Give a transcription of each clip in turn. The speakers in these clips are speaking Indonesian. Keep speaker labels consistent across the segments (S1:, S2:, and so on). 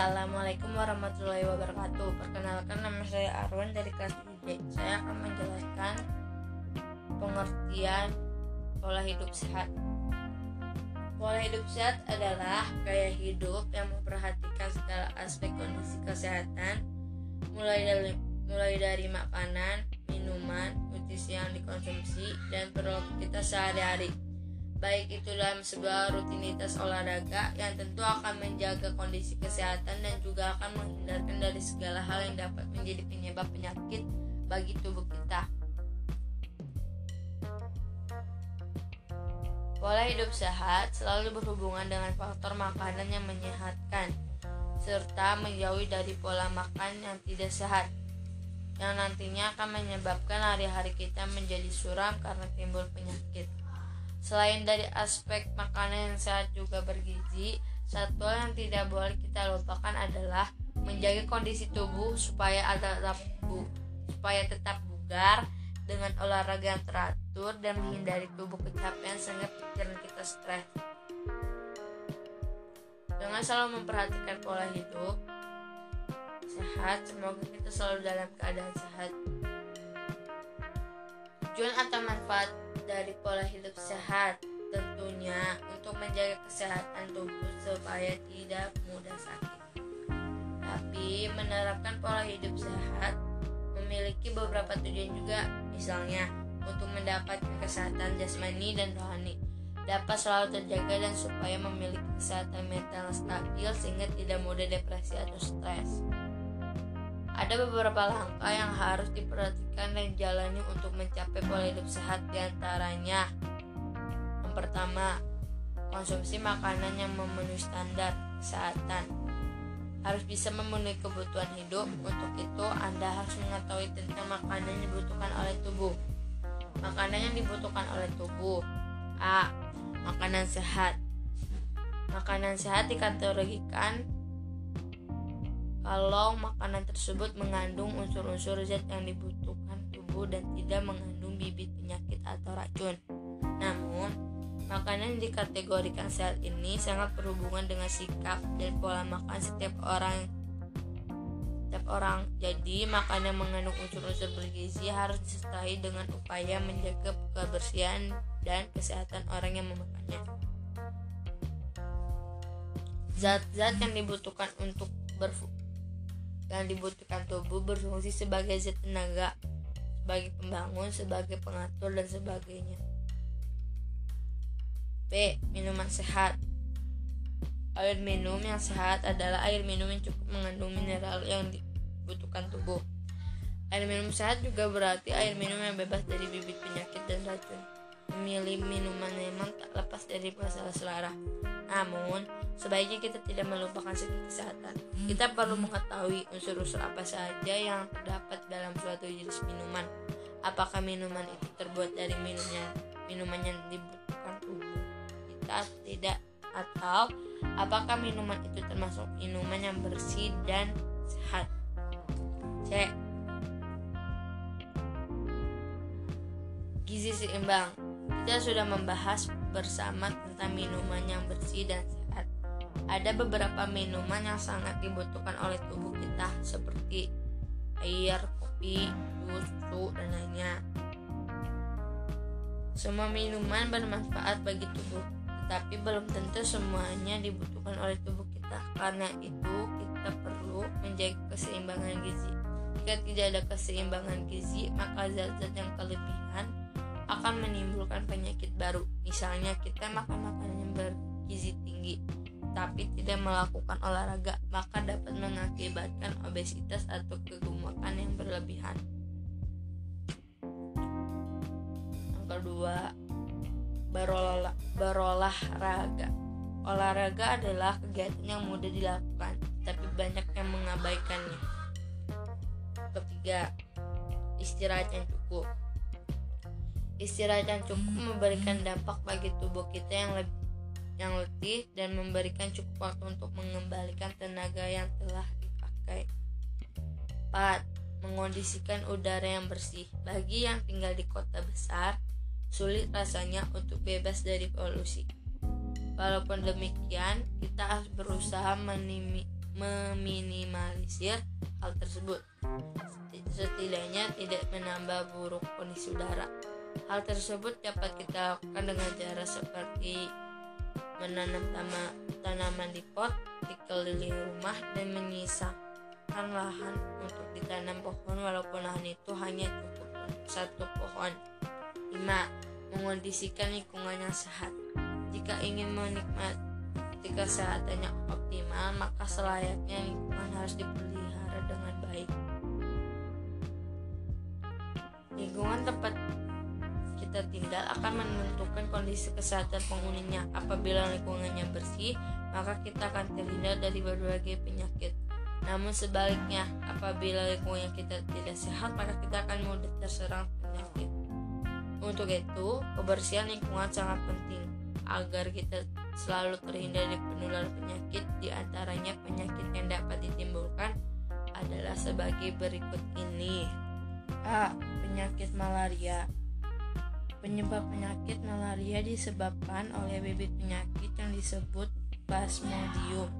S1: Assalamualaikum warahmatullahi wabarakatuh. Perkenalkan nama saya Arwan dari kelas DJ Saya akan menjelaskan pengertian pola hidup sehat. Pola hidup sehat adalah gaya hidup yang memperhatikan segala aspek kondisi kesehatan mulai dari mulai dari makanan, minuman, nutrisi yang dikonsumsi, dan perilaku kita sehari-hari baik itu dalam sebuah rutinitas olahraga yang tentu akan menjaga kondisi kesehatan dan juga akan menghindarkan dari segala hal yang dapat menjadi penyebab penyakit bagi tubuh kita. Pola hidup sehat selalu berhubungan dengan faktor makanan yang menyehatkan serta menjauhi dari pola makan yang tidak sehat yang nantinya akan menyebabkan hari-hari kita menjadi suram karena timbul penyakit. Selain dari aspek makanan yang sehat juga bergizi, satu yang tidak boleh kita lupakan adalah menjaga kondisi tubuh supaya tetap bu, supaya tetap bugar dengan olahraga yang teratur dan menghindari tubuh kecapean sehingga pikiran kita stres. Dengan selalu memperhatikan pola hidup sehat, semoga kita selalu dalam keadaan sehat. Tujuan atau manfaat dari pola hidup sehat tentunya untuk menjaga kesehatan tubuh supaya tidak mudah sakit. Tapi menerapkan pola hidup sehat memiliki beberapa tujuan juga, misalnya untuk mendapatkan kesehatan jasmani dan rohani dapat selalu terjaga dan supaya memiliki kesehatan mental stabil sehingga tidak mudah depresi atau stres. Ada beberapa langkah yang harus diperhatikan dan jalani untuk mencapai pola hidup sehat di antaranya. Yang pertama, konsumsi makanan yang memenuhi standar kesehatan. Harus bisa memenuhi kebutuhan hidup. Untuk itu, Anda harus mengetahui tentang makanan yang dibutuhkan oleh tubuh. Makanan yang dibutuhkan oleh tubuh. A. Makanan sehat. Makanan sehat dikategorikan kalau makanan tersebut mengandung unsur-unsur zat yang dibutuhkan tubuh dan tidak mengandung bibit penyakit atau racun. Namun, makanan yang dikategorikan sehat ini sangat berhubungan dengan sikap dan pola makan setiap orang setiap orang. Jadi, makanan mengandung unsur-unsur bergizi harus disertai dengan upaya menjaga kebersihan dan kesehatan orang yang memakannya. Zat-zat yang dibutuhkan untuk berfungsi yang dibutuhkan tubuh berfungsi sebagai zat tenaga, sebagai pembangun, sebagai pengatur, dan sebagainya. B. Minuman sehat Air minum yang sehat adalah air minum yang cukup mengandung mineral yang dibutuhkan tubuh. Air minum sehat juga berarti air minum yang bebas dari bibit penyakit dan racun. Memilih minuman memang tak lepas dari masalah selera. Namun, sebaiknya kita tidak melupakan segi kesehatan. Kita perlu mengetahui unsur-unsur apa saja yang terdapat dalam suatu jenis minuman. Apakah minuman itu terbuat dari minumnya, minuman yang dibutuhkan tubuh kita tidak atau apakah minuman itu termasuk minuman yang bersih dan sehat. C. Gizi seimbang. Kita sudah membahas bersama tentang minuman yang bersih dan sehat. Ada beberapa minuman yang sangat dibutuhkan oleh tubuh kita seperti air, kopi, jus, susu, dan lainnya. Semua minuman bermanfaat bagi tubuh, tetapi belum tentu semuanya dibutuhkan oleh tubuh kita. Karena itu, kita perlu menjaga keseimbangan gizi. Jika tidak ada keseimbangan gizi, maka zat-zat yang kelebihan akan menimbulkan penyakit baru. Misalnya kita makan makanan yang bergizi tinggi tapi tidak melakukan olahraga, maka dapat mengakibatkan obesitas atau kegemukan yang berlebihan. Yang kedua, berolah, berolahraga. Olahraga adalah kegiatan yang mudah dilakukan, tapi banyak yang mengabaikannya. Ketiga, istirahat yang cukup. Istirahat yang cukup memberikan dampak bagi tubuh kita yang lebih yang letih dan memberikan cukup waktu untuk mengembalikan tenaga yang telah dipakai. 4. Mengondisikan udara yang bersih. Bagi yang tinggal di kota besar, sulit rasanya untuk bebas dari polusi. Walaupun demikian, kita harus berusaha meminimalisir hal tersebut. Setidaknya tidak menambah buruk kondisi udara. Hal tersebut dapat kita lakukan dengan cara seperti menanam tama, tanaman di pot, dikelilingi rumah, dan menyisakan lahan untuk ditanam pohon walaupun lahan itu hanya cukup untuk satu pohon. 5. Mengondisikan lingkungan yang sehat. Jika ingin menikmati kesehatan yang optimal, maka selayaknya lingkungan harus dipelihara dengan baik. Lingkungan tempat kita tinggal akan menentukan kondisi kesehatan penghuninya. Apabila lingkungannya bersih, maka kita akan terhindar dari berbagai penyakit. Namun sebaliknya, apabila lingkungan kita tidak sehat, maka kita akan mudah terserang penyakit. Untuk itu, kebersihan lingkungan sangat penting agar kita selalu terhindar dari penularan penyakit di antaranya penyakit yang dapat ditimbulkan adalah sebagai berikut ini. A. Penyakit malaria Penyebab penyakit malaria disebabkan oleh bibit penyakit yang disebut Plasmodium.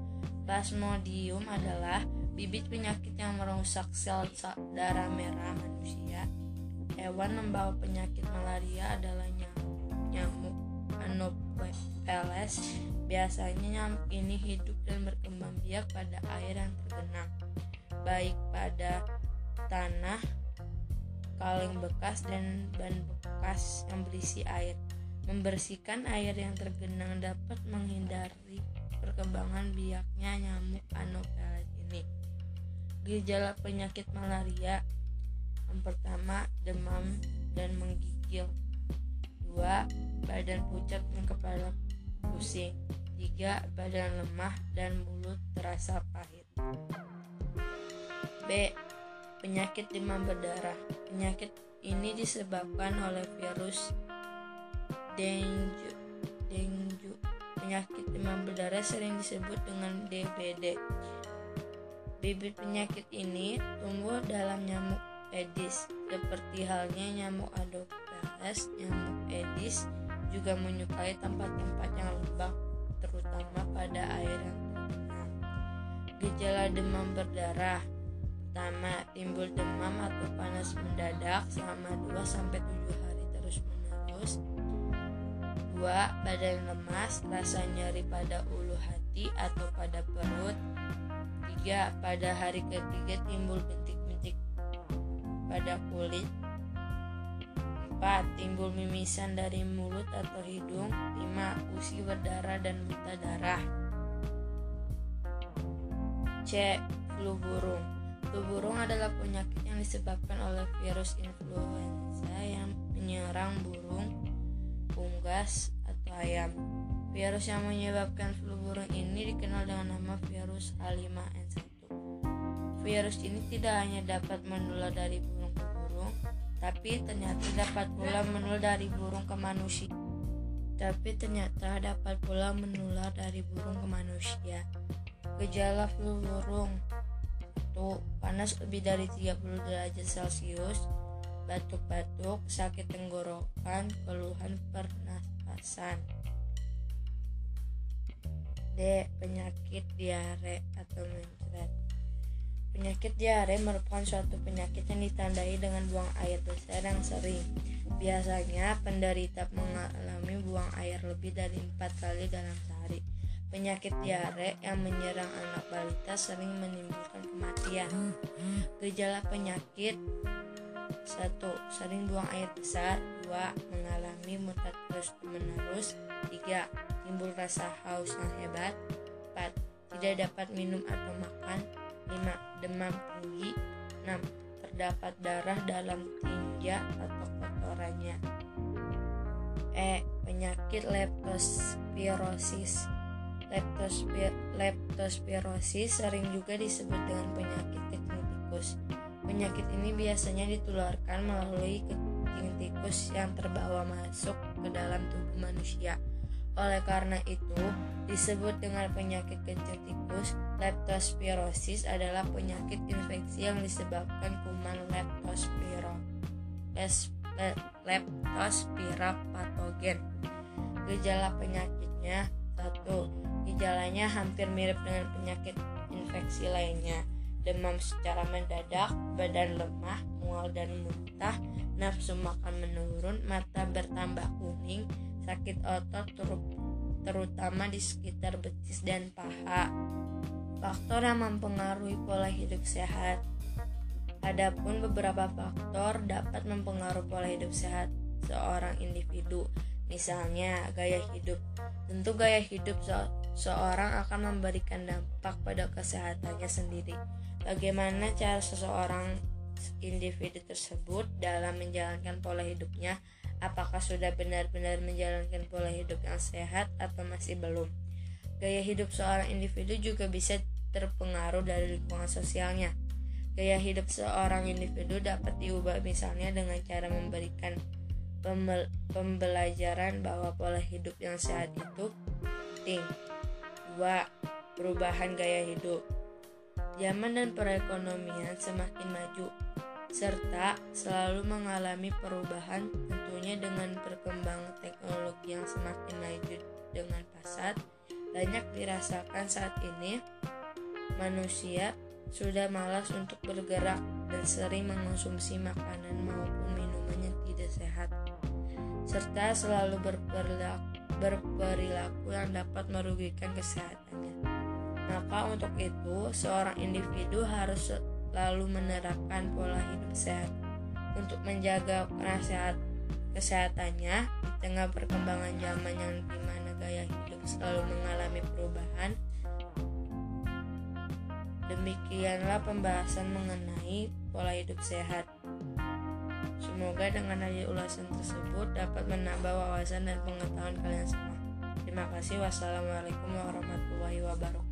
S1: Plasmodium adalah bibit penyakit yang merusak sel darah merah manusia. Hewan membawa penyakit malaria adalah nyamuk, Anopheles. Biasanya nyamuk ini hidup dan berkembang biak pada air yang tergenang, baik pada tanah, kaleng bekas dan ban bekas yang berisi air. Membersihkan air yang tergenang dapat menghindari perkembangan biaknya nyamuk Anopheles ini. Gejala penyakit malaria yang pertama demam dan menggigil. Dua, badan pucat dan kepala pusing. Tiga, badan lemah dan mulut terasa pahit. B. Penyakit demam berdarah. Penyakit ini disebabkan oleh virus dengue. dengue. Penyakit demam berdarah sering disebut dengan DBD. Bibit penyakit ini tumbuh dalam nyamuk Aedes, seperti halnya nyamuk Anopheles. Nyamuk Aedes juga menyukai tempat-tempat yang lembab, terutama pada air yang. Gejala demam berdarah Pertama, timbul demam atau panas mendadak selama 2 7 hari terus-menerus. Dua, badan lemas, rasa nyeri pada ulu hati atau pada perut. Tiga, pada hari ketiga timbul bentik-bentik pada kulit. Empat, timbul mimisan dari mulut atau hidung. Lima, usi berdarah dan muntah darah. C. Flu burung Flu burung adalah penyakit yang disebabkan oleh virus influenza yang menyerang burung, unggas, atau ayam. Virus yang menyebabkan flu burung ini dikenal dengan nama virus H5N1. Virus ini tidak hanya dapat menular dari burung ke burung, tapi ternyata dapat pula menular dari burung ke manusia. Tapi ternyata dapat pula menular dari burung ke manusia. Gejala flu burung 1. Panas lebih dari 30 derajat Celcius, batuk-batuk, sakit tenggorokan, keluhan pernapasan. D. Penyakit diare atau mencret. Penyakit diare merupakan suatu penyakit yang ditandai dengan buang air besar yang sering. Biasanya penderita mengalami buang air lebih dari empat kali dalam sehari. Penyakit diare yang menyerang anak balita sering menimbulkan kematian. Gejala penyakit satu Sering buang air besar 2. Mengalami mutat terus menerus 3. Timbul rasa haus yang hebat 4. Tidak dapat minum atau makan 5. Demam tinggi 6. Terdapat darah dalam tinja atau kotorannya E. Penyakit leptospirosis Leptospir leptospirosis sering juga disebut dengan penyakit kecing tikus. Penyakit ini biasanya ditularkan melalui kecing tikus yang terbawa masuk ke dalam tubuh manusia. Oleh karena itu, disebut dengan penyakit kencing tikus. Leptospirosis adalah penyakit infeksi yang disebabkan kuman leptospiro leptospira patogen. Gejala penyakitnya satu Gejalanya hampir mirip dengan penyakit infeksi lainnya demam secara mendadak, badan lemah, mual dan muntah, nafsu makan menurun, mata bertambah kuning, sakit otot terutama di sekitar betis dan paha. Faktor yang mempengaruhi pola hidup sehat. Adapun beberapa faktor dapat mempengaruhi pola hidup sehat seorang individu. Misalnya gaya hidup. Tentu gaya hidup seorang akan memberikan dampak pada kesehatannya sendiri. Bagaimana cara seseorang individu tersebut dalam menjalankan pola hidupnya? Apakah sudah benar-benar menjalankan pola hidup yang sehat atau masih belum? Gaya hidup seorang individu juga bisa terpengaruh dari lingkungan sosialnya. Gaya hidup seorang individu dapat diubah misalnya dengan cara memberikan pembelajaran bahwa pola hidup yang sehat itu penting. 2. Perubahan gaya hidup zaman dan perekonomian semakin maju, serta selalu mengalami perubahan tentunya dengan perkembangan teknologi yang semakin maju dengan pesat, banyak dirasakan saat ini manusia sudah malas untuk bergerak dan sering mengonsumsi makanan maupun minuman yang tidak sehat serta selalu berperilaku, berperilaku yang dapat merugikan kesehatannya. Maka untuk itu, seorang individu harus selalu menerapkan pola hidup sehat untuk menjaga sehat kesehatannya di tengah perkembangan zaman yang di mana gaya hidup selalu mengalami perubahan. Demikianlah pembahasan mengenai pola hidup sehat. Semoga dengan hadir ulasan tersebut dapat menambah wawasan dan pengetahuan kalian semua. Terima kasih. Wassalamualaikum warahmatullahi wabarakatuh.